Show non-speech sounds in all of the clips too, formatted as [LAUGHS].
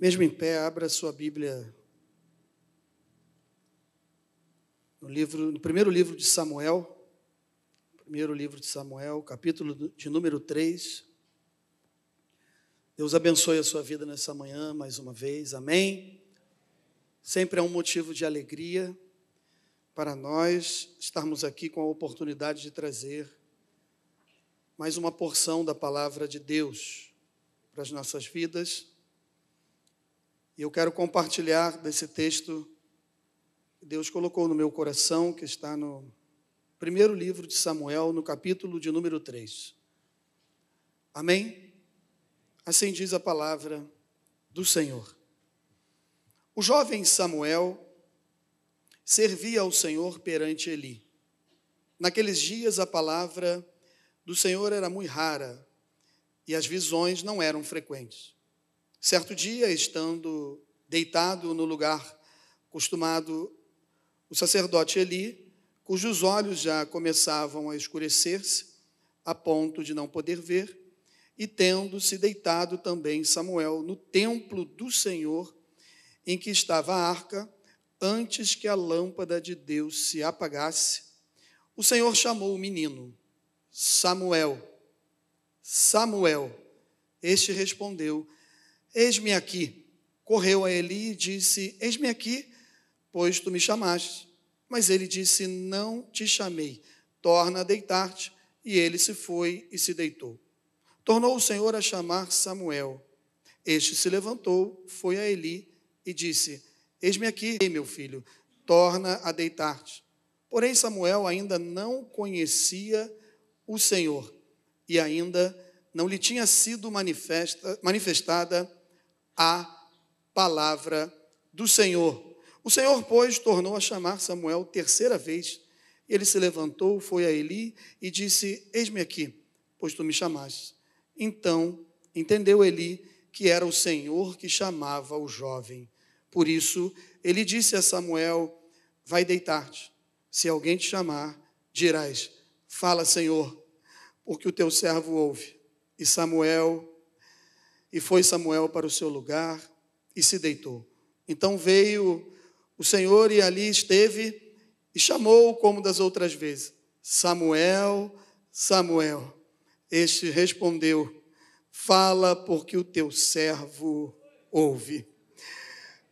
Mesmo em pé, abra sua Bíblia no livro, no primeiro livro de Samuel, primeiro livro de Samuel, capítulo de número 3. Deus abençoe a sua vida nessa manhã mais uma vez. Amém. Sempre é um motivo de alegria para nós estarmos aqui com a oportunidade de trazer mais uma porção da palavra de Deus para as nossas vidas. E eu quero compartilhar desse texto que Deus colocou no meu coração, que está no primeiro livro de Samuel, no capítulo de número 3. Amém? Assim diz a palavra do Senhor. O jovem Samuel servia ao Senhor perante Eli. Naqueles dias a palavra do Senhor era muito rara e as visões não eram frequentes. Certo dia, estando deitado no lugar costumado, o sacerdote Eli, cujos olhos já começavam a escurecer-se, a ponto de não poder ver, e tendo-se deitado também Samuel no templo do Senhor, em que estava a arca, antes que a lâmpada de Deus se apagasse, o Senhor chamou o menino, Samuel. Samuel. Este respondeu: Eis-me aqui. Correu a Eli e disse: Eis-me aqui, pois tu me chamaste. Mas ele disse: Não te chamei, torna a deitar-te. E ele se foi e se deitou. Tornou o Senhor a chamar Samuel. Este se levantou, foi a Eli e disse: Eis-me aqui, meu filho, torna a deitar-te. Porém, Samuel ainda não conhecia o Senhor e ainda não lhe tinha sido manifesta, manifestada a palavra do Senhor. O Senhor, pois, tornou a chamar Samuel terceira vez. Ele se levantou, foi a Eli e disse: Eis-me aqui, pois tu me chamaste. Então entendeu Eli que era o Senhor que chamava o jovem. Por isso, ele disse a Samuel: Vai deitar-te. Se alguém te chamar, dirás: Fala, Senhor, porque o teu servo ouve. E Samuel, e foi Samuel para o seu lugar e se deitou. Então veio o Senhor e ali esteve e chamou como das outras vezes: Samuel, Samuel. Este respondeu: Fala, porque o teu servo ouve.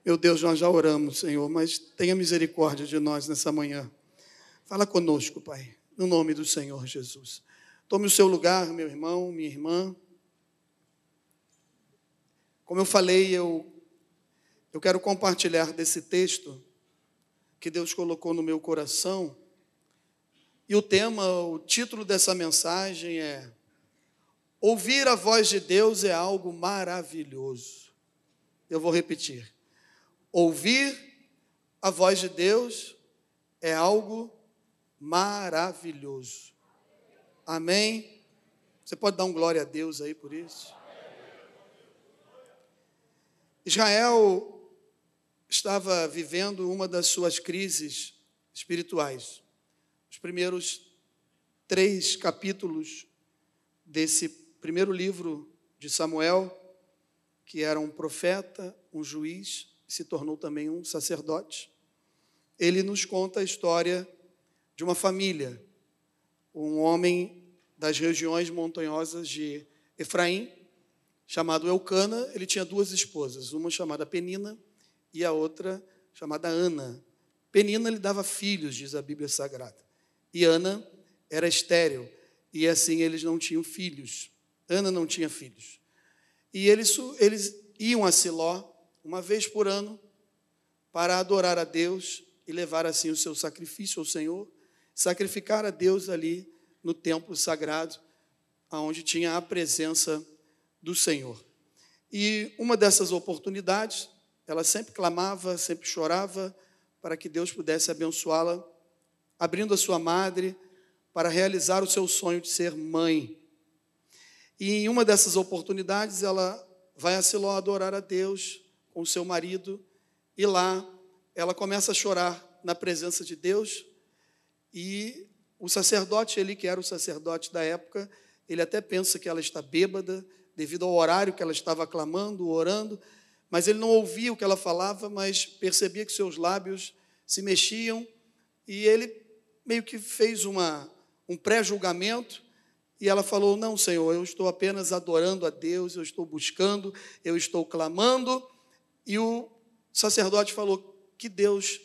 Meu Deus, nós já oramos, Senhor, mas tenha misericórdia de nós nessa manhã. Fala conosco, Pai, no nome do Senhor Jesus. Tome o seu lugar, meu irmão, minha irmã. Como eu falei, eu, eu quero compartilhar desse texto que Deus colocou no meu coração. E o tema, o título dessa mensagem é Ouvir a voz de Deus é algo maravilhoso. Eu vou repetir. Ouvir a voz de Deus é algo maravilhoso. Amém? Você pode dar um glória a Deus aí por isso? Israel estava vivendo uma das suas crises espirituais. Os primeiros três capítulos desse primeiro livro de Samuel, que era um profeta, um juiz, se tornou também um sacerdote, ele nos conta a história de uma família um homem das regiões montanhosas de Efraim, chamado Eucana. Ele tinha duas esposas, uma chamada Penina e a outra chamada Ana. Penina lhe dava filhos, diz a Bíblia Sagrada. E Ana era estéril, e assim eles não tinham filhos. Ana não tinha filhos. E eles, eles iam a Siló uma vez por ano para adorar a Deus e levar assim o seu sacrifício ao Senhor sacrificar a Deus ali no templo sagrado, onde tinha a presença do Senhor. E uma dessas oportunidades, ela sempre clamava, sempre chorava para que Deus pudesse abençoá-la, abrindo a sua madre para realizar o seu sonho de ser mãe. E em uma dessas oportunidades, ela vai a Siló adorar a Deus com seu marido, e lá ela começa a chorar na presença de Deus, e o sacerdote, ele que era o sacerdote da época, ele até pensa que ela está bêbada, devido ao horário que ela estava clamando, orando, mas ele não ouvia o que ela falava, mas percebia que seus lábios se mexiam e ele meio que fez uma, um pré-julgamento e ela falou: Não, Senhor, eu estou apenas adorando a Deus, eu estou buscando, eu estou clamando. E o sacerdote falou: Que Deus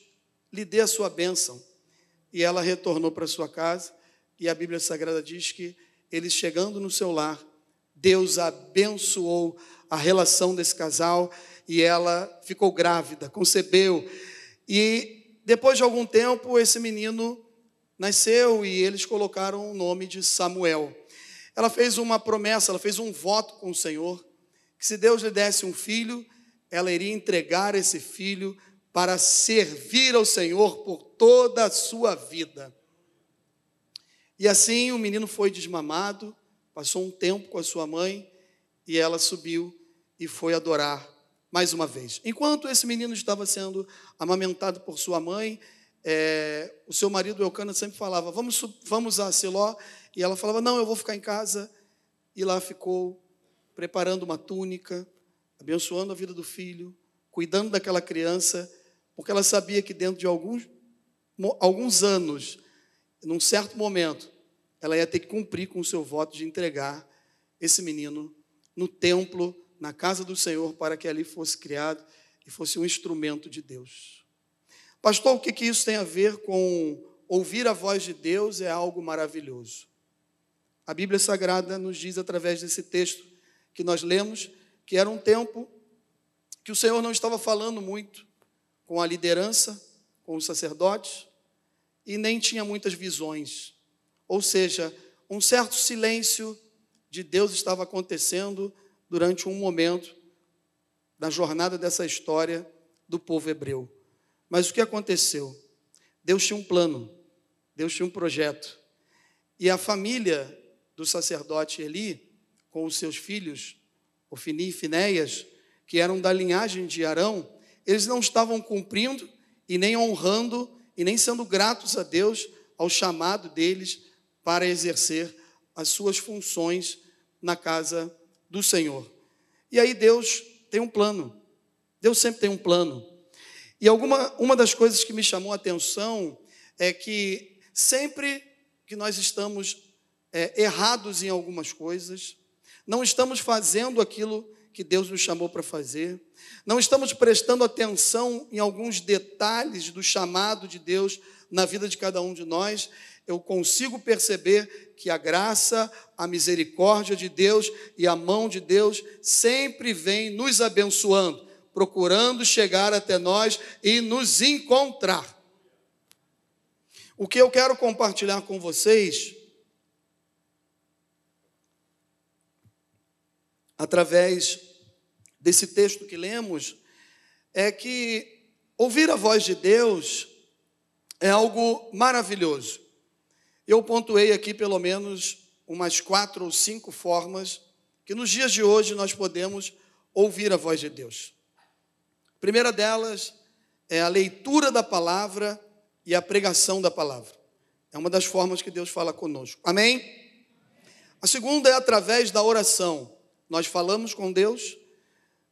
lhe dê a sua bênção. E ela retornou para sua casa, e a Bíblia Sagrada diz que eles chegando no seu lar, Deus abençoou a relação desse casal e ela ficou grávida, concebeu. E depois de algum tempo, esse menino nasceu e eles colocaram o nome de Samuel. Ela fez uma promessa, ela fez um voto com o Senhor, que se Deus lhe desse um filho, ela iria entregar esse filho para servir ao Senhor por toda a sua vida. E assim o menino foi desmamado, passou um tempo com a sua mãe e ela subiu e foi adorar mais uma vez. Enquanto esse menino estava sendo amamentado por sua mãe, é, o seu marido Elcana sempre falava: vamos, vamos a Siló. E ela falava: Não, eu vou ficar em casa. E lá ficou, preparando uma túnica, abençoando a vida do filho, cuidando daquela criança, porque ela sabia que dentro de alguns, alguns anos, num certo momento, ela ia ter que cumprir com o seu voto de entregar esse menino no templo, na casa do Senhor, para que ali fosse criado e fosse um instrumento de Deus. Pastor, o que, isso tem a ver com ouvir a voz de Deus? É algo maravilhoso. A Bíblia Sagrada nos diz, através desse texto que nós lemos, que era um tempo que o Senhor não estava falando muito com a liderança, com os sacerdotes, e nem tinha muitas visões. Ou seja, um certo silêncio de Deus estava acontecendo durante um momento da jornada dessa história do povo hebreu. Mas o que aconteceu? Deus tinha um plano, Deus tinha um projeto. E a família do sacerdote Eli, com os seus filhos, Ofini e Finéias, que eram da linhagem de Arão, eles não estavam cumprindo e nem honrando e nem sendo gratos a Deus ao chamado deles para exercer as suas funções na casa do Senhor. E aí Deus tem um plano. Deus sempre tem um plano. E alguma uma das coisas que me chamou a atenção é que sempre que nós estamos é, errados em algumas coisas, não estamos fazendo aquilo que Deus nos chamou para fazer, não estamos prestando atenção em alguns detalhes do chamado de Deus na vida de cada um de nós, eu consigo perceber que a graça, a misericórdia de Deus e a mão de Deus sempre vem nos abençoando, procurando chegar até nós e nos encontrar. O que eu quero compartilhar com vocês através desse texto que lemos, é que ouvir a voz de Deus é algo maravilhoso. Eu pontuei aqui pelo menos umas quatro ou cinco formas que nos dias de hoje nós podemos ouvir a voz de Deus. A primeira delas é a leitura da palavra e a pregação da palavra. É uma das formas que Deus fala conosco. Amém? A segunda é através da oração. Nós falamos com Deus,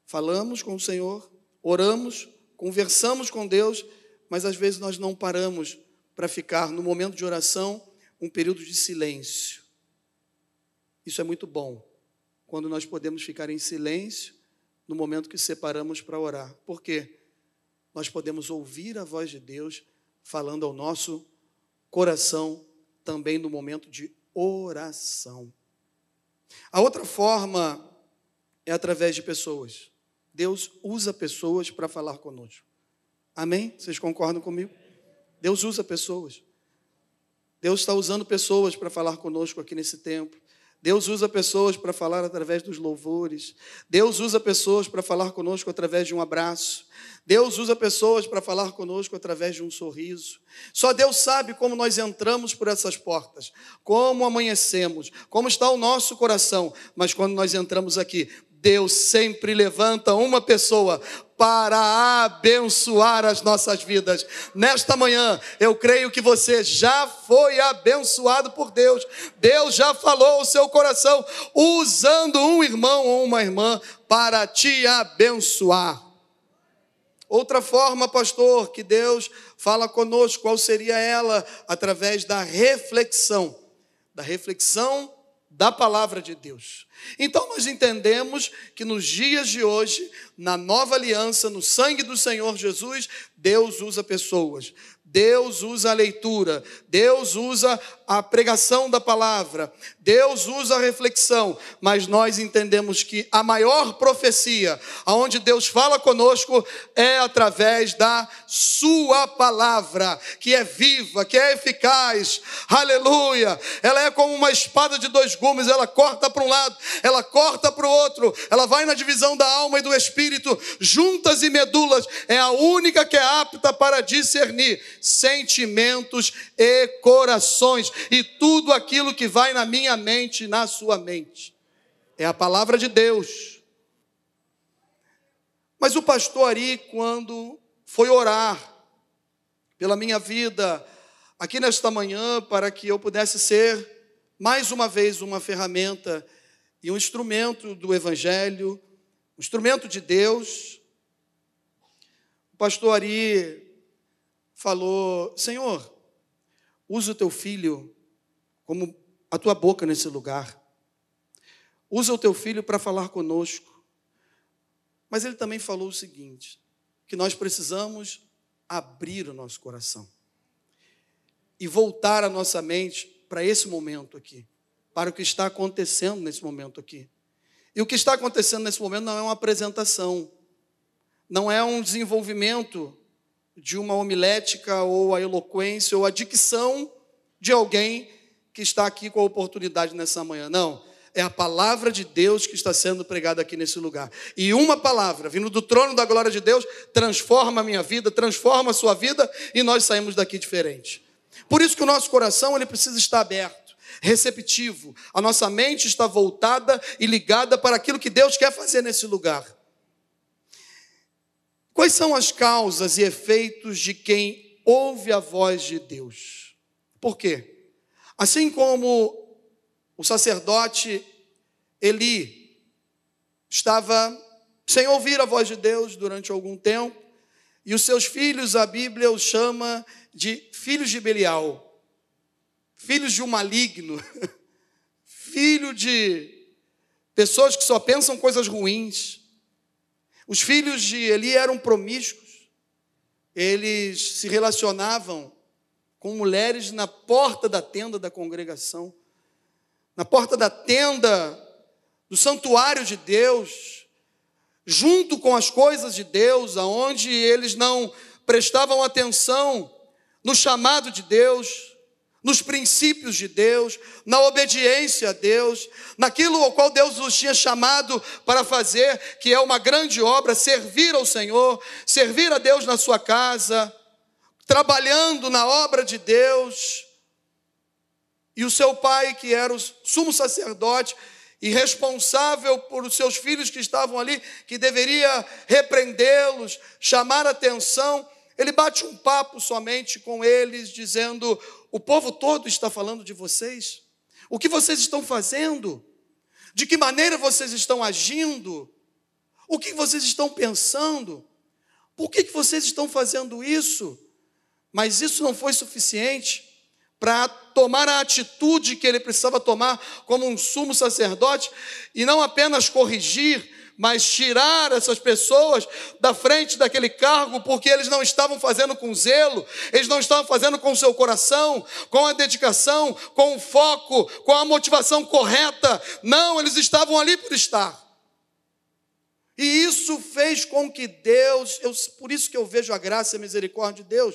falamos com o Senhor, oramos, conversamos com Deus, mas às vezes nós não paramos para ficar no momento de oração um período de silêncio. Isso é muito bom, quando nós podemos ficar em silêncio no momento que separamos para orar. Por quê? Nós podemos ouvir a voz de Deus falando ao nosso coração também no momento de oração. A outra forma é através de pessoas. Deus usa pessoas para falar conosco. Amém? Vocês concordam comigo? Deus usa pessoas. Deus está usando pessoas para falar conosco aqui nesse templo. Deus usa pessoas para falar através dos louvores. Deus usa pessoas para falar conosco através de um abraço. Deus usa pessoas para falar conosco através de um sorriso. Só Deus sabe como nós entramos por essas portas, como amanhecemos, como está o nosso coração. Mas quando nós entramos aqui, Deus sempre levanta uma pessoa para abençoar as nossas vidas. Nesta manhã, eu creio que você já foi abençoado por Deus. Deus já falou o seu coração usando um irmão ou uma irmã para te abençoar. Outra forma, pastor, que Deus fala conosco, qual seria ela? Através da reflexão, da reflexão da palavra de Deus. Então nós entendemos que nos dias de hoje, na nova aliança, no sangue do Senhor Jesus, Deus usa pessoas. Deus usa a leitura, Deus usa a pregação da palavra, Deus usa a reflexão, mas nós entendemos que a maior profecia, aonde Deus fala conosco, é através da Sua palavra, que é viva, que é eficaz, aleluia. Ela é como uma espada de dois gumes, ela corta para um lado, ela corta para o outro, ela vai na divisão da alma e do espírito, juntas e medulas, é a única que é apta para discernir sentimentos e corações e tudo aquilo que vai na minha mente, na sua mente. É a palavra de Deus. Mas o pastor Ari, quando foi orar pela minha vida aqui nesta manhã, para que eu pudesse ser mais uma vez uma ferramenta e um instrumento do Evangelho, um instrumento de Deus, o pastor Ari falou: Senhor, usa o teu filho como a tua boca nesse lugar. Usa o teu filho para falar conosco. Mas ele também falou o seguinte: que nós precisamos abrir o nosso coração e voltar a nossa mente para esse momento aqui, para o que está acontecendo nesse momento aqui. E o que está acontecendo nesse momento não é uma apresentação, não é um desenvolvimento de uma homilética ou a eloquência ou a dicção de alguém que está aqui com a oportunidade nessa manhã. Não. É a palavra de Deus que está sendo pregada aqui nesse lugar. E uma palavra, vindo do trono da glória de Deus, transforma a minha vida, transforma a sua vida e nós saímos daqui diferente. Por isso que o nosso coração ele precisa estar aberto, receptivo. A nossa mente está voltada e ligada para aquilo que Deus quer fazer nesse lugar. Quais são as causas e efeitos de quem ouve a voz de Deus? Por quê? Assim como o sacerdote Eli estava sem ouvir a voz de Deus durante algum tempo, e os seus filhos, a Bíblia os chama de filhos de Belial, filhos de um maligno, [LAUGHS] filho de pessoas que só pensam coisas ruins. Os filhos de Eli eram promíscuos, eles se relacionavam com mulheres na porta da tenda da congregação, na porta da tenda do santuário de Deus, junto com as coisas de Deus, aonde eles não prestavam atenção no chamado de Deus, nos princípios de Deus, na obediência a Deus, naquilo ao qual Deus os tinha chamado para fazer, que é uma grande obra, servir ao Senhor, servir a Deus na sua casa, trabalhando na obra de Deus. E o seu pai, que era o sumo sacerdote e responsável por os seus filhos que estavam ali, que deveria repreendê-los, chamar atenção, ele bate um papo somente com eles, dizendo: O povo todo está falando de vocês. O que vocês estão fazendo? De que maneira vocês estão agindo? O que vocês estão pensando? Por que, vocês estão fazendo isso? Mas isso não foi suficiente para tomar a atitude que ele precisava tomar como um sumo sacerdote e não apenas corrigir, mas tirar essas pessoas da frente daquele cargo, porque eles não estavam fazendo com zelo, eles não estavam fazendo com o seu coração, com a dedicação, com o foco, com a motivação correta. Não, eles estavam ali por estar. E isso fez com que Deus, eu, por isso que eu vejo a graça e a misericórdia de Deus,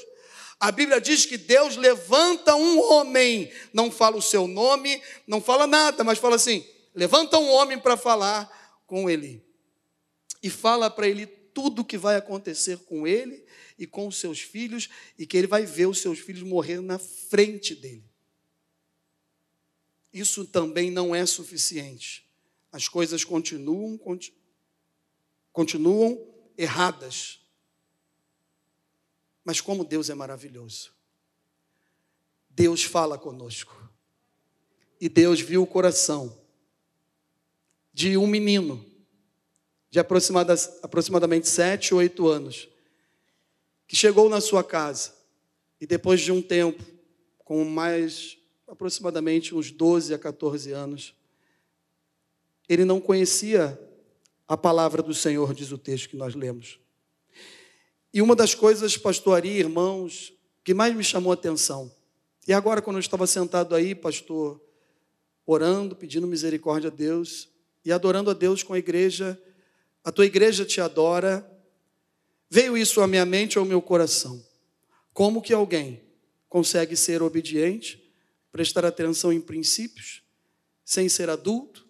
a Bíblia diz que Deus levanta um homem, não fala o seu nome, não fala nada, mas fala assim: levanta um homem para falar com ele. E fala para ele tudo o que vai acontecer com ele e com os seus filhos, e que ele vai ver os seus filhos morrer na frente dele. Isso também não é suficiente. As coisas continuam, continuam erradas. Mas como Deus é maravilhoso. Deus fala conosco. E Deus viu o coração de um menino de aproximadamente sete ou oito anos, que chegou na sua casa e depois de um tempo, com mais aproximadamente uns 12 a 14 anos, ele não conhecia a palavra do Senhor, diz o texto que nós lemos. E uma das coisas, pastor irmãos, que mais me chamou a atenção, e agora quando eu estava sentado aí, pastor, orando, pedindo misericórdia a Deus e adorando a Deus com a igreja, a tua igreja te adora, veio isso à minha mente, ao meu coração. Como que alguém consegue ser obediente, prestar atenção em princípios, sem ser adulto,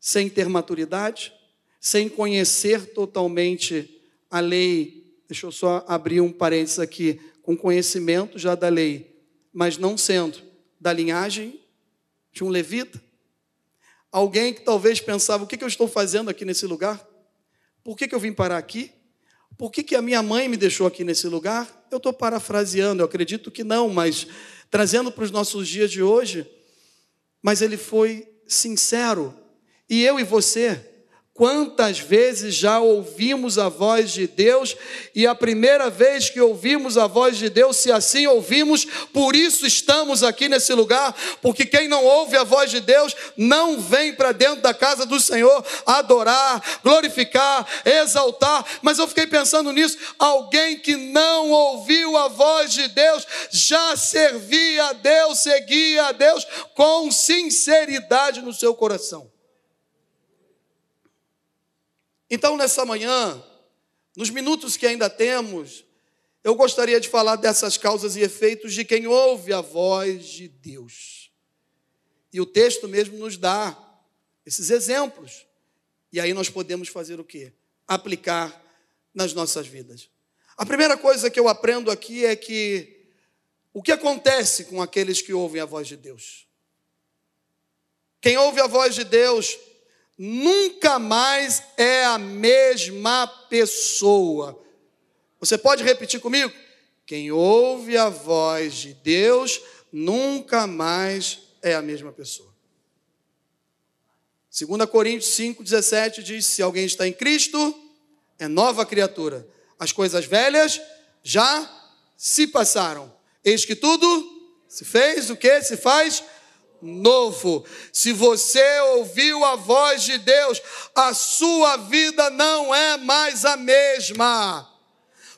sem ter maturidade, sem conhecer totalmente a lei? Deixa eu só abrir um parênteses aqui, com conhecimento já da lei, mas não sendo da linhagem de um levita, alguém que talvez pensava: o que eu estou fazendo aqui nesse lugar? Por que, que eu vim parar aqui? Por que, que a minha mãe me deixou aqui nesse lugar? Eu estou parafraseando, eu acredito que não, mas trazendo para os nossos dias de hoje. Mas ele foi sincero. E eu e você, Quantas vezes já ouvimos a voz de Deus e a primeira vez que ouvimos a voz de Deus, se assim ouvimos, por isso estamos aqui nesse lugar, porque quem não ouve a voz de Deus não vem para dentro da casa do Senhor adorar, glorificar, exaltar. Mas eu fiquei pensando nisso: alguém que não ouviu a voz de Deus já servia a Deus, seguia a Deus com sinceridade no seu coração. Então, nessa manhã, nos minutos que ainda temos, eu gostaria de falar dessas causas e efeitos de quem ouve a voz de Deus. E o texto mesmo nos dá esses exemplos. E aí nós podemos fazer o quê? Aplicar nas nossas vidas. A primeira coisa que eu aprendo aqui é que o que acontece com aqueles que ouvem a voz de Deus? Quem ouve a voz de Deus nunca mais é a mesma pessoa. Você pode repetir comigo? Quem ouve a voz de Deus nunca mais é a mesma pessoa. 2 Coríntios 5,17 diz: Se alguém está em Cristo, é nova criatura. As coisas velhas já se passaram. Eis que tudo se fez, o que se faz? Novo. Se você ouviu a voz de Deus, a sua vida não é mais a mesma.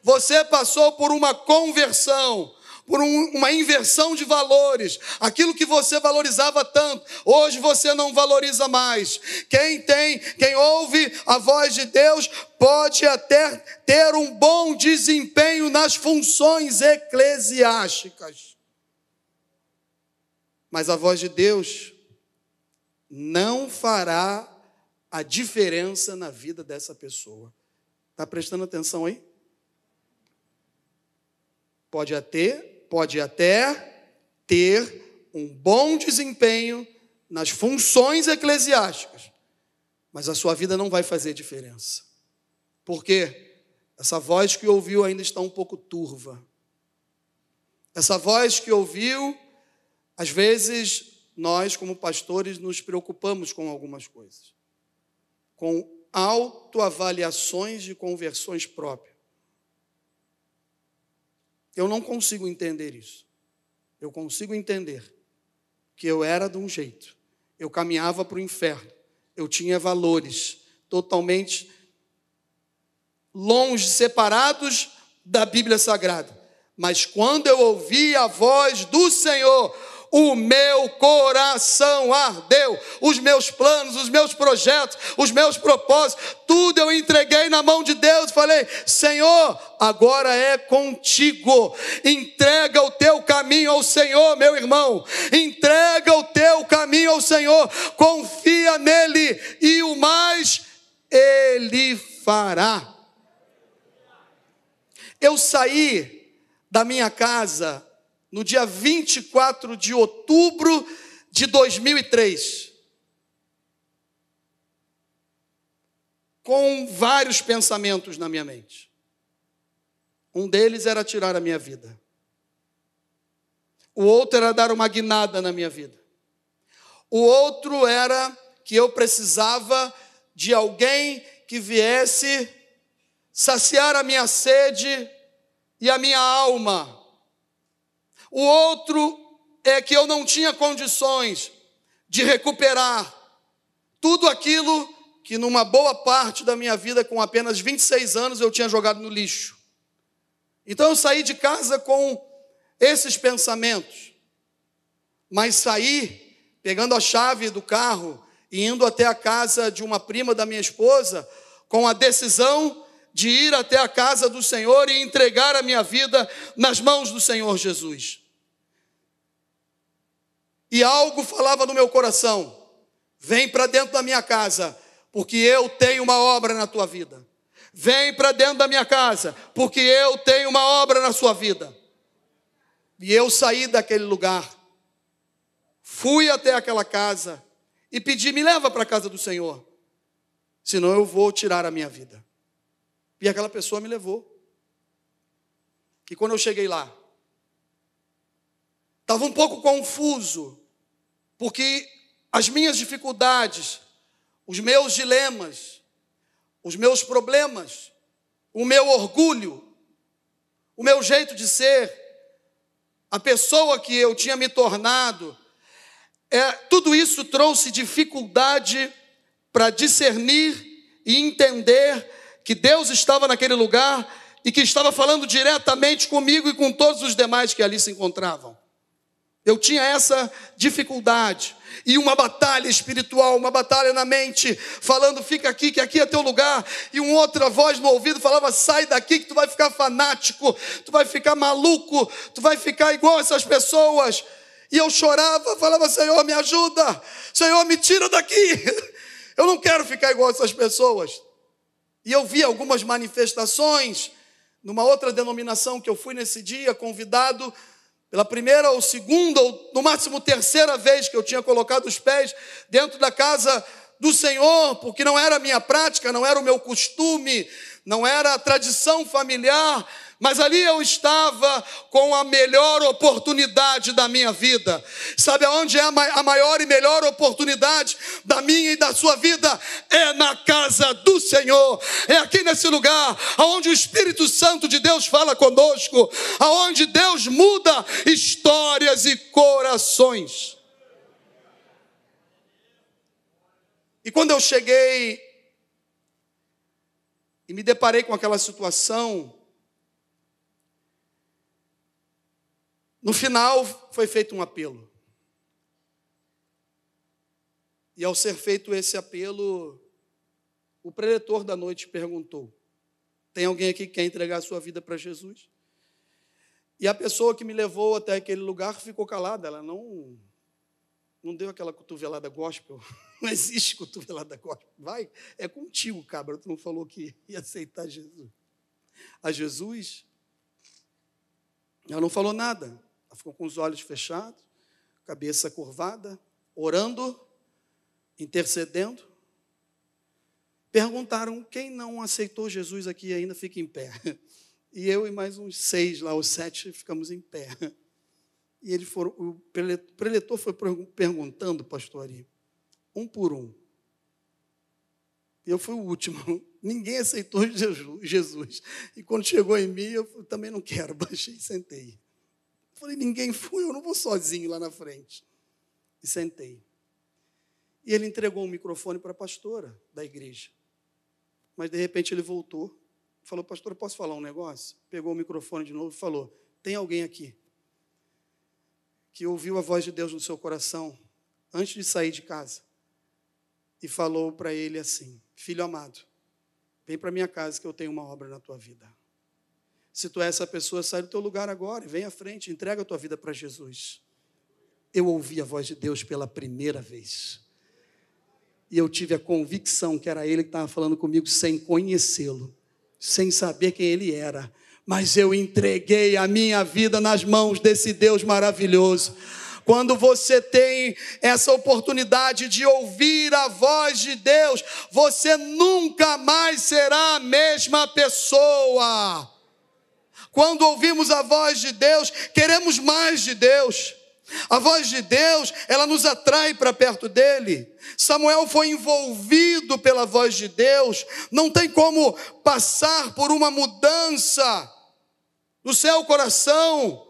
Você passou por uma conversão, por um, uma inversão de valores. Aquilo que você valorizava tanto, hoje você não valoriza mais. Quem tem, quem ouve a voz de Deus, pode até ter um bom desempenho nas funções eclesiásticas mas a voz de Deus não fará a diferença na vida dessa pessoa. Está prestando atenção aí? Pode até, pode até ter um bom desempenho nas funções eclesiásticas, mas a sua vida não vai fazer diferença. Por quê? Essa voz que ouviu ainda está um pouco turva. Essa voz que ouviu às vezes, nós, como pastores, nos preocupamos com algumas coisas, com autoavaliações de conversões próprias. Eu não consigo entender isso. Eu consigo entender que eu era de um jeito, eu caminhava para o inferno, eu tinha valores totalmente longe, separados da Bíblia Sagrada. Mas quando eu ouvi a voz do Senhor, o meu coração ardeu, os meus planos, os meus projetos, os meus propósitos, tudo eu entreguei na mão de Deus. Falei, Senhor, agora é contigo. Entrega o teu caminho ao Senhor, meu irmão. Entrega o teu caminho ao Senhor. Confia nele e o mais ele fará. Eu saí da minha casa no dia 24 de outubro de 2003. com vários pensamentos na minha mente. Um deles era tirar a minha vida. O outro era dar uma guinada na minha vida. O outro era que eu precisava de alguém que viesse saciar a minha sede e a minha alma. O outro é que eu não tinha condições de recuperar tudo aquilo que numa boa parte da minha vida, com apenas 26 anos, eu tinha jogado no lixo. Então eu saí de casa com esses pensamentos, mas saí pegando a chave do carro e indo até a casa de uma prima da minha esposa, com a decisão de ir até a casa do Senhor e entregar a minha vida nas mãos do Senhor Jesus. E algo falava no meu coração: vem para dentro da minha casa, porque eu tenho uma obra na tua vida. Vem para dentro da minha casa, porque eu tenho uma obra na sua vida. E eu saí daquele lugar, fui até aquela casa e pedi: me leva para a casa do Senhor, senão eu vou tirar a minha vida. E aquela pessoa me levou. E quando eu cheguei lá, estava um pouco confuso, porque as minhas dificuldades os meus dilemas, os meus problemas, o meu orgulho, o meu jeito de ser, a pessoa que eu tinha me tornado, é, tudo isso trouxe dificuldade para discernir e entender que Deus estava naquele lugar e que estava falando diretamente comigo e com todos os demais que ali se encontravam. Eu tinha essa dificuldade e uma batalha espiritual, uma batalha na mente, falando: fica aqui, que aqui é teu lugar, e uma outra voz no ouvido falava: sai daqui, que tu vai ficar fanático, tu vai ficar maluco, tu vai ficar igual essas pessoas. E eu chorava, falava: Senhor, me ajuda, Senhor, me tira daqui, [LAUGHS] eu não quero ficar igual essas pessoas. E eu vi algumas manifestações, numa outra denominação que eu fui nesse dia, convidado pela primeira ou segunda, ou no máximo terceira vez que eu tinha colocado os pés dentro da casa do Senhor, porque não era a minha prática, não era o meu costume, não era a tradição familiar, mas ali eu estava com a melhor oportunidade da minha vida. Sabe aonde é a maior e melhor oportunidade da minha e da sua vida? É na casa do Senhor. É aqui nesse lugar aonde o Espírito Santo de Deus fala conosco, aonde Deus muda histórias e corações. E quando eu cheguei e me deparei com aquela situação, No final, foi feito um apelo. E ao ser feito esse apelo, o preletor da noite perguntou: Tem alguém aqui que quer entregar a sua vida para Jesus? E a pessoa que me levou até aquele lugar ficou calada, ela não não deu aquela cotovelada gospel. [LAUGHS] Não existe cotovelada gospel. Vai, é contigo, cabra. Tu não falou que ia aceitar Jesus. A Jesus, ela não falou nada. Ela ficou com os olhos fechados, cabeça curvada, orando, intercedendo. Perguntaram quem não aceitou Jesus aqui ainda fica em pé. E eu e mais uns seis lá, os sete, ficamos em pé. E ele foram, o preletor foi perguntando, pastor Ari, um por um. E eu fui o último. [LAUGHS] Ninguém aceitou [LAUGHS] Jesus. E quando chegou em mim, eu também não quero. [LAUGHS] Baixei e sentei. Falei, ninguém foi, eu não vou sozinho lá na frente. E sentei. E ele entregou o um microfone para a pastora da igreja. Mas de repente ele voltou, falou, pastor, posso falar um negócio? Pegou o microfone de novo e falou: tem alguém aqui que ouviu a voz de Deus no seu coração antes de sair de casa e falou para ele assim: Filho amado, vem para minha casa que eu tenho uma obra na tua vida. Se tu é essa pessoa, sai do teu lugar agora e vem à frente, entrega a tua vida para Jesus. Eu ouvi a voz de Deus pela primeira vez. E eu tive a convicção que era Ele que estava falando comigo sem conhecê-lo, sem saber quem Ele era. Mas eu entreguei a minha vida nas mãos desse Deus maravilhoso Quando você tem essa oportunidade de ouvir a voz de Deus, você nunca mais será a mesma pessoa. Quando ouvimos a voz de Deus, queremos mais de Deus. A voz de Deus, ela nos atrai para perto dele. Samuel foi envolvido pela voz de Deus, não tem como passar por uma mudança no seu coração,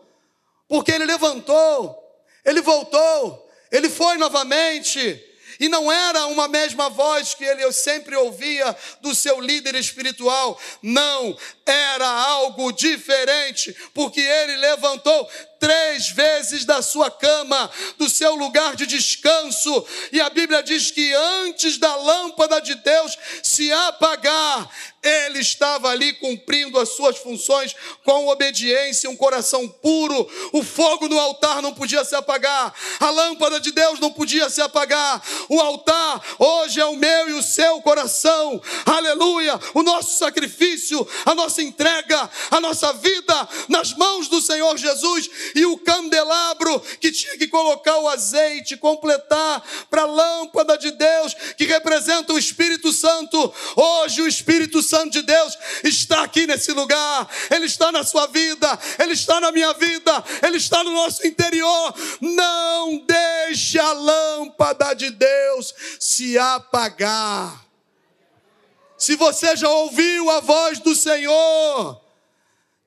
porque ele levantou, ele voltou, ele foi novamente, e não era uma mesma voz que ele sempre ouvia do seu líder espiritual, não, era algo diferente, porque ele levantou três vezes da sua cama, do seu lugar de descanso, e a Bíblia diz que antes da lâmpada de Deus se apagar, ele estava ali cumprindo as suas funções com obediência, um coração puro. O fogo no altar não podia se apagar, a lâmpada de Deus não podia se apagar. O altar hoje é o meu e o seu coração, aleluia. O nosso sacrifício, a nossa entrega, a nossa vida nas mãos do Senhor Jesus e o candelabro que tinha que colocar o azeite, completar para a lâmpada de Deus que representa o Espírito Santo. Hoje o Espírito Santo de Deus está aqui nesse lugar, Ele está na sua vida, Ele está na minha vida, Ele está no nosso interior. Não deixe a lâmpada de Deus se apagar. Se você já ouviu a voz do Senhor,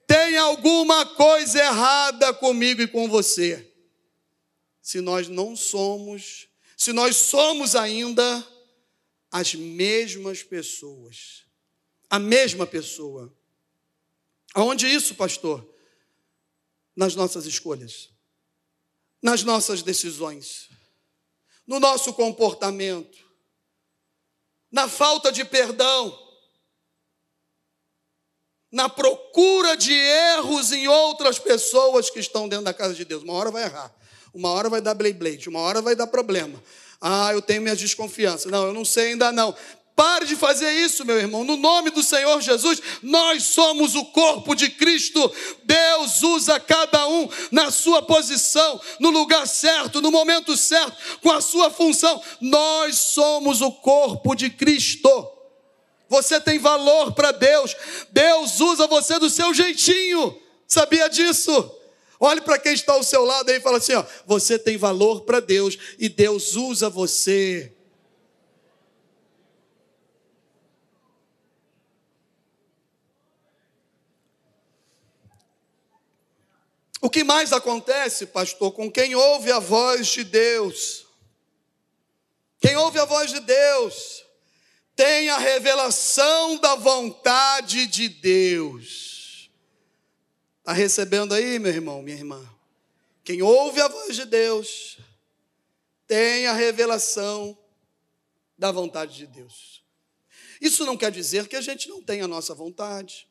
tem alguma coisa errada comigo e com você. Se nós não somos, se nós somos ainda as mesmas pessoas a mesma pessoa. Aonde isso, pastor? Nas nossas escolhas, nas nossas decisões, no nosso comportamento, na falta de perdão, na procura de erros em outras pessoas que estão dentro da casa de Deus. Uma hora vai errar, uma hora vai dar blade blade, uma hora vai dar problema. Ah, eu tenho minhas desconfianças. Não, eu não sei ainda não. Pare de fazer isso, meu irmão. No nome do Senhor Jesus, nós somos o corpo de Cristo. Deus usa cada um na sua posição, no lugar certo, no momento certo, com a sua função. Nós somos o corpo de Cristo. Você tem valor para Deus. Deus usa você do seu jeitinho. Sabia disso? Olhe para quem está ao seu lado e fala assim: ó, você tem valor para Deus e Deus usa você. O que mais acontece, pastor, com quem ouve a voz de Deus? Quem ouve a voz de Deus tem a revelação da vontade de Deus. Está recebendo aí, meu irmão, minha irmã? Quem ouve a voz de Deus tem a revelação da vontade de Deus. Isso não quer dizer que a gente não tenha a nossa vontade,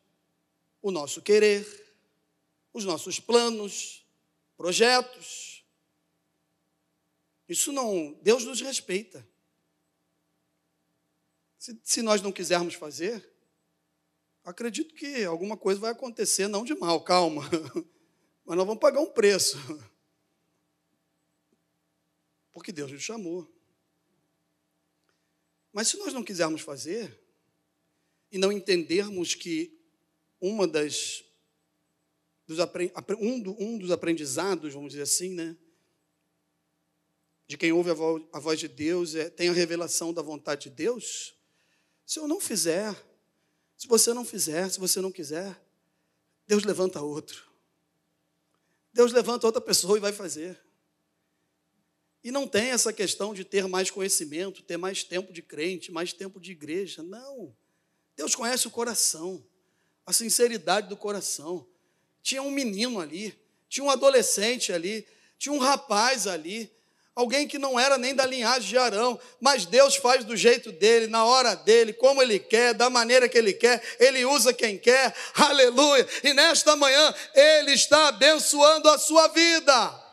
o nosso querer os nossos planos, projetos. Isso não, Deus nos respeita. Se, se nós não quisermos fazer, acredito que alguma coisa vai acontecer, não de mal, calma. [LAUGHS] Mas nós vamos pagar um preço. Porque Deus nos chamou. Mas se nós não quisermos fazer, e não entendermos que uma das dos, um, do, dos aprendizados, vamos dizer assim, né? De quem ouve a voz, a voz de Deus, é, tem a revelação da vontade de Deus. Se eu não fizer, se você não fizer, se você não quiser, Deus levanta outro. Deus levanta outra pessoa e vai fazer. E não tem essa questão de ter mais conhecimento, ter mais tempo de crente, mais tempo de igreja. Não. Deus conhece o coração, a sinceridade do coração tinha um menino ali, tinha um adolescente ali, tinha um rapaz ali, alguém que não era nem da linhagem de Arão, mas Deus faz do jeito dele, na hora dele, como ele quer, da maneira que ele quer, ele usa quem quer, [LAUGHS] aleluia. E nesta manhã, ele está abençoando a sua vida,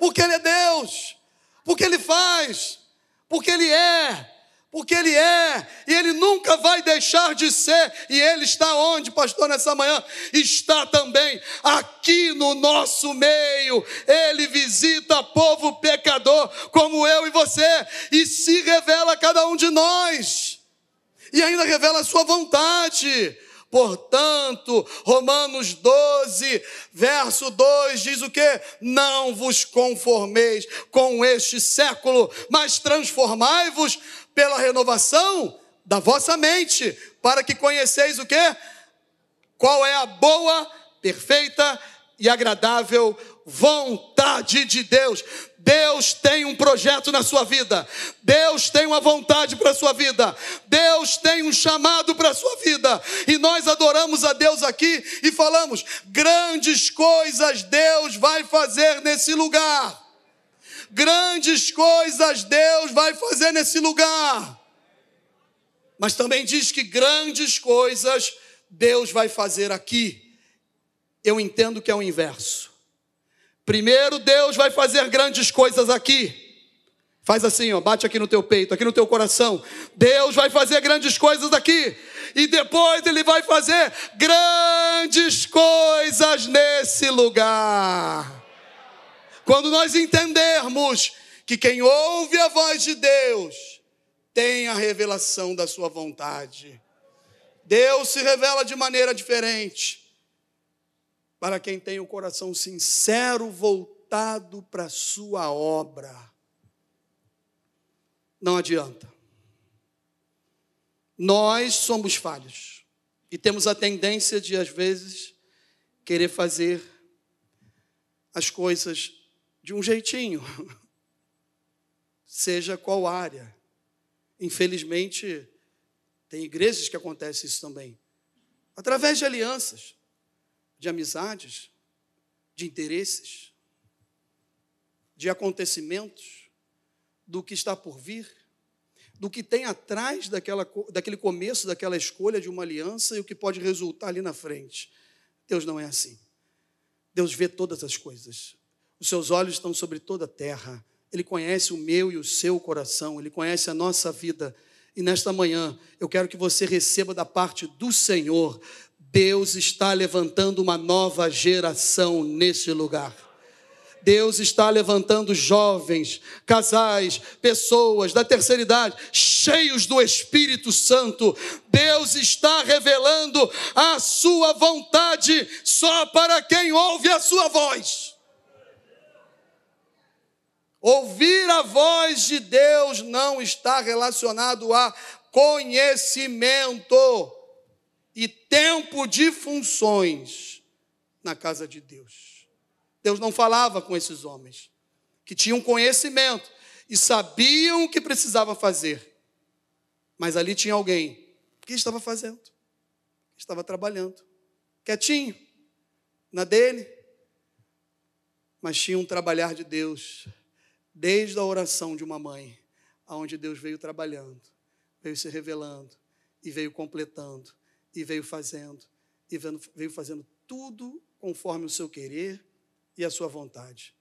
porque ele é Deus, porque ele faz, porque ele é porque Ele é, e Ele nunca vai deixar de ser, e Ele está onde, pastor, nessa manhã? Está também aqui no nosso meio, Ele visita povo pecador, como eu e você, e se revela a cada um de nós, e ainda revela a Sua vontade. Portanto, Romanos 12, verso 2 diz o que? Não vos conformeis com este século, mas transformai-vos pela renovação da vossa mente, para que conheceis o que? Qual é a boa, perfeita e agradável vontade de Deus. Deus tem um projeto na sua vida. Deus tem uma vontade para a sua vida. Deus tem um chamado para a sua vida. E nós adoramos a Deus aqui e falamos: grandes coisas Deus vai fazer nesse lugar. Grandes coisas Deus vai fazer nesse lugar. Mas também diz que grandes coisas Deus vai fazer aqui. Eu entendo que é o inverso. Primeiro Deus vai fazer grandes coisas aqui. Faz assim, ó, bate aqui no teu peito, aqui no teu coração. Deus vai fazer grandes coisas aqui. E depois ele vai fazer grandes coisas nesse lugar. Quando nós entendermos que quem ouve a voz de Deus tem a revelação da sua vontade. Deus se revela de maneira diferente para quem tem o coração sincero voltado para a sua obra. Não adianta. Nós somos falhos e temos a tendência de, às vezes, querer fazer as coisas de um jeitinho, seja qual área. Infelizmente, tem igrejas que acontece isso também. Através de alianças, de amizades, de interesses, de acontecimentos, do que está por vir, do que tem atrás daquela, daquele começo, daquela escolha de uma aliança e o que pode resultar ali na frente. Deus não é assim. Deus vê todas as coisas. Os seus olhos estão sobre toda a terra. Ele conhece o meu e o seu coração, ele conhece a nossa vida. E nesta manhã, eu quero que você receba da parte do Senhor. Deus está levantando uma nova geração nesse lugar. Deus está levantando jovens, casais, pessoas da terceira idade, cheios do Espírito Santo. Deus está revelando a sua vontade só para quem ouve a sua voz. Ouvir a voz de Deus não está relacionado a conhecimento e tempo de funções na casa de Deus. Deus não falava com esses homens que tinham conhecimento e sabiam o que precisava fazer. Mas ali tinha alguém que estava fazendo, estava trabalhando, quietinho, na dele, mas tinha um trabalhar de Deus desde a oração de uma mãe, aonde Deus veio trabalhando, veio se revelando e veio completando e veio fazendo e veio fazendo tudo conforme o seu querer e a sua vontade.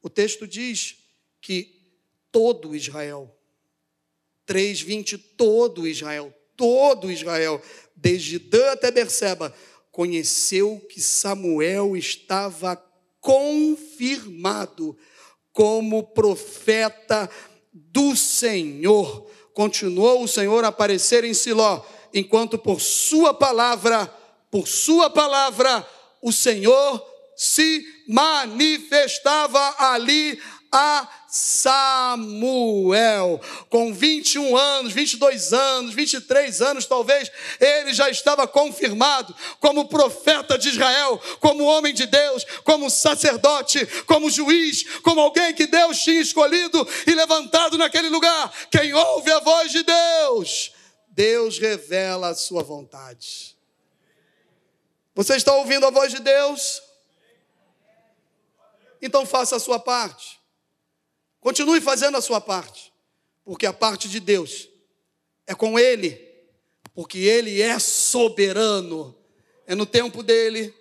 O texto diz que todo Israel, 3:20 todo Israel, todo Israel, desde Dan até Berseba, conheceu que Samuel estava confirmado como profeta do Senhor. Continuou o Senhor a aparecer em Siló, enquanto por sua palavra, por sua palavra, o Senhor se manifestava ali a Samuel. Com 21 anos, 22 anos, 23 anos, talvez, ele já estava confirmado como profeta de Israel, como homem de Deus, como sacerdote, como juiz, como alguém que Deus tinha escolhido e levantado naquele lugar. Quem ouve a voz de Deus, Deus revela a sua vontade. Você está ouvindo a voz de Deus? Então faça a sua parte. Continue fazendo a sua parte, porque a parte de Deus é com Ele, porque Ele é soberano, é no tempo dele,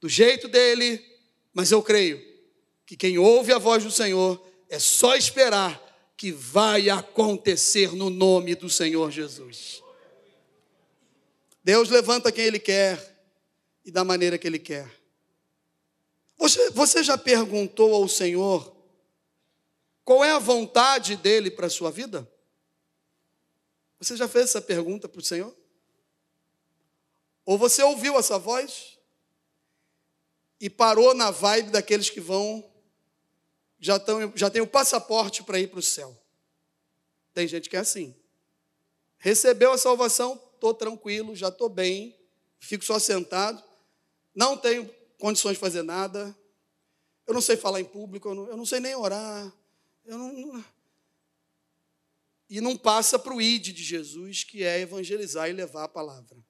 do jeito dele, mas eu creio que quem ouve a voz do Senhor é só esperar que vai acontecer no nome do Senhor Jesus. Deus levanta quem Ele quer e da maneira que Ele quer. Você, você já perguntou ao Senhor qual é a vontade dele para a sua vida? Você já fez essa pergunta para o Senhor? Ou você ouviu essa voz e parou na vibe daqueles que vão, já, tão, já tem o passaporte para ir para o céu? Tem gente que é assim. Recebeu a salvação, estou tranquilo, já estou bem, fico só sentado, não tenho condições de fazer nada, eu não sei falar em público, eu não, eu não sei nem orar, eu não, e não passa para o id de Jesus, que é evangelizar e levar a palavra.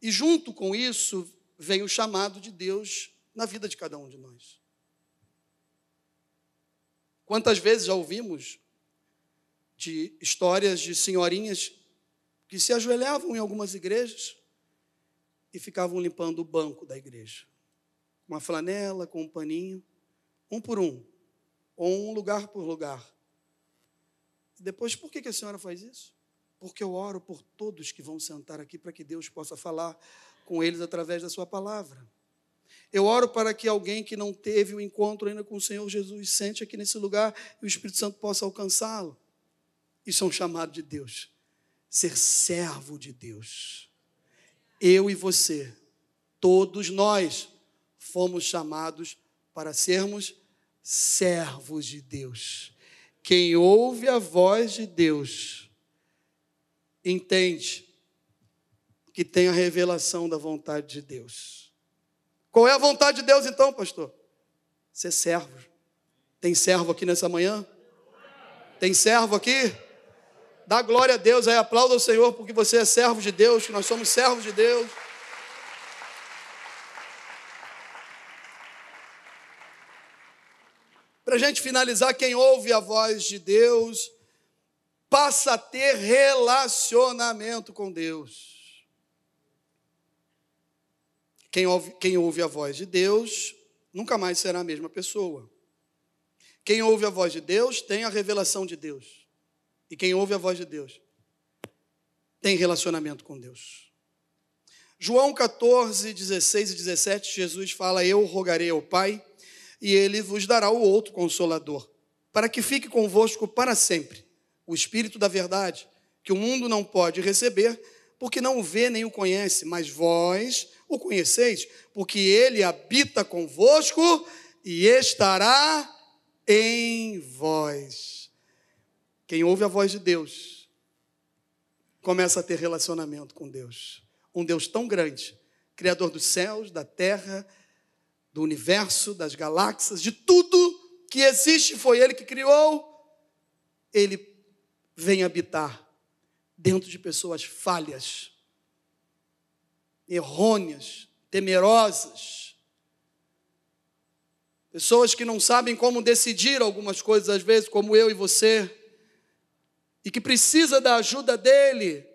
E junto com isso vem o chamado de Deus na vida de cada um de nós. Quantas vezes já ouvimos de histórias de senhorinhas que se ajoelhavam em algumas igrejas e ficavam limpando o banco da igreja. Uma flanela com um paninho, um por um, ou um lugar por lugar. Depois, por que a senhora faz isso? Porque eu oro por todos que vão sentar aqui para que Deus possa falar com eles através da sua palavra. Eu oro para que alguém que não teve um encontro ainda com o Senhor Jesus sente aqui nesse lugar e o Espírito Santo possa alcançá-lo. Isso é um chamado de Deus. Ser servo de Deus. Eu e você, todos nós, fomos chamados para sermos servos de Deus. Quem ouve a voz de Deus entende que tem a revelação da vontade de Deus. Qual é a vontade de Deus então, pastor? Ser servo. Tem servo aqui nessa manhã? Tem servo aqui? Dá glória a Deus aí, aplauda o Senhor, porque você é servo de Deus, que nós somos servos de Deus. Para a gente finalizar, quem ouve a voz de Deus passa a ter relacionamento com Deus. Quem ouve, quem ouve a voz de Deus nunca mais será a mesma pessoa. Quem ouve a voz de Deus tem a revelação de Deus. E quem ouve a voz de Deus tem relacionamento com Deus. João 14, 16 e 17, Jesus fala: Eu rogarei ao Pai, e ele vos dará o outro consolador, para que fique convosco para sempre o Espírito da verdade, que o mundo não pode receber, porque não o vê nem o conhece, mas vós o conheceis, porque ele habita convosco e estará em vós. Quem ouve a voz de Deus começa a ter relacionamento com Deus. Um Deus tão grande, Criador dos céus, da terra, do universo, das galáxias, de tudo que existe, foi Ele que criou. Ele vem habitar dentro de pessoas falhas, errôneas, temerosas, pessoas que não sabem como decidir algumas coisas, às vezes, como eu e você, e que precisa da ajuda dele,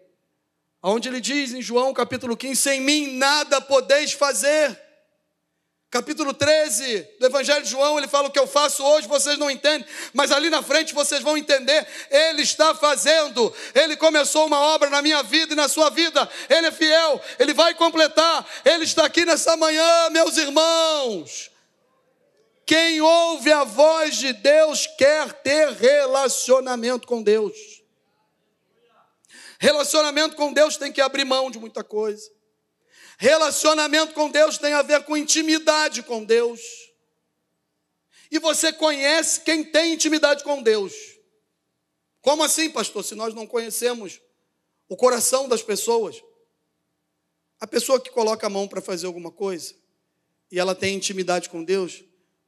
onde ele diz em João capítulo 15: sem mim nada podeis fazer capítulo 13 do Evangelho de João, ele fala: O que eu faço hoje vocês não entendem, mas ali na frente vocês vão entender. Ele está fazendo, ele começou uma obra na minha vida e na sua vida, ele é fiel, ele vai completar. Ele está aqui nessa manhã, meus irmãos. Quem ouve a voz de Deus quer ter relacionamento com Deus. Relacionamento com Deus tem que abrir mão de muita coisa. Relacionamento com Deus tem a ver com intimidade com Deus. E você conhece quem tem intimidade com Deus. Como assim, pastor? Se nós não conhecemos o coração das pessoas. A pessoa que coloca a mão para fazer alguma coisa e ela tem intimidade com Deus,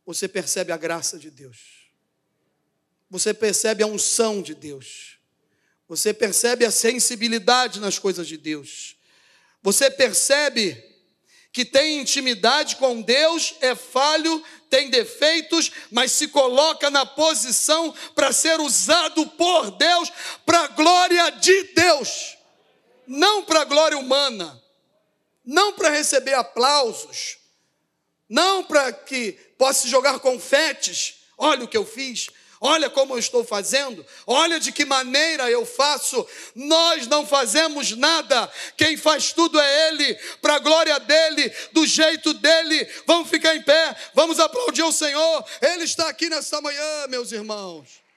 você percebe a graça de Deus. Você percebe a unção de Deus. Você percebe a sensibilidade nas coisas de Deus. Você percebe que tem intimidade com Deus, é falho, tem defeitos, mas se coloca na posição para ser usado por Deus, para a glória de Deus, não para a glória humana, não para receber aplausos, não para que possa jogar confetes, olha o que eu fiz, Olha como eu estou fazendo, olha de que maneira eu faço. Nós não fazemos nada, quem faz tudo é Ele, para a glória dEle, do jeito dEle. Vamos ficar em pé, vamos aplaudir o Senhor, Ele está aqui nesta manhã, meus irmãos.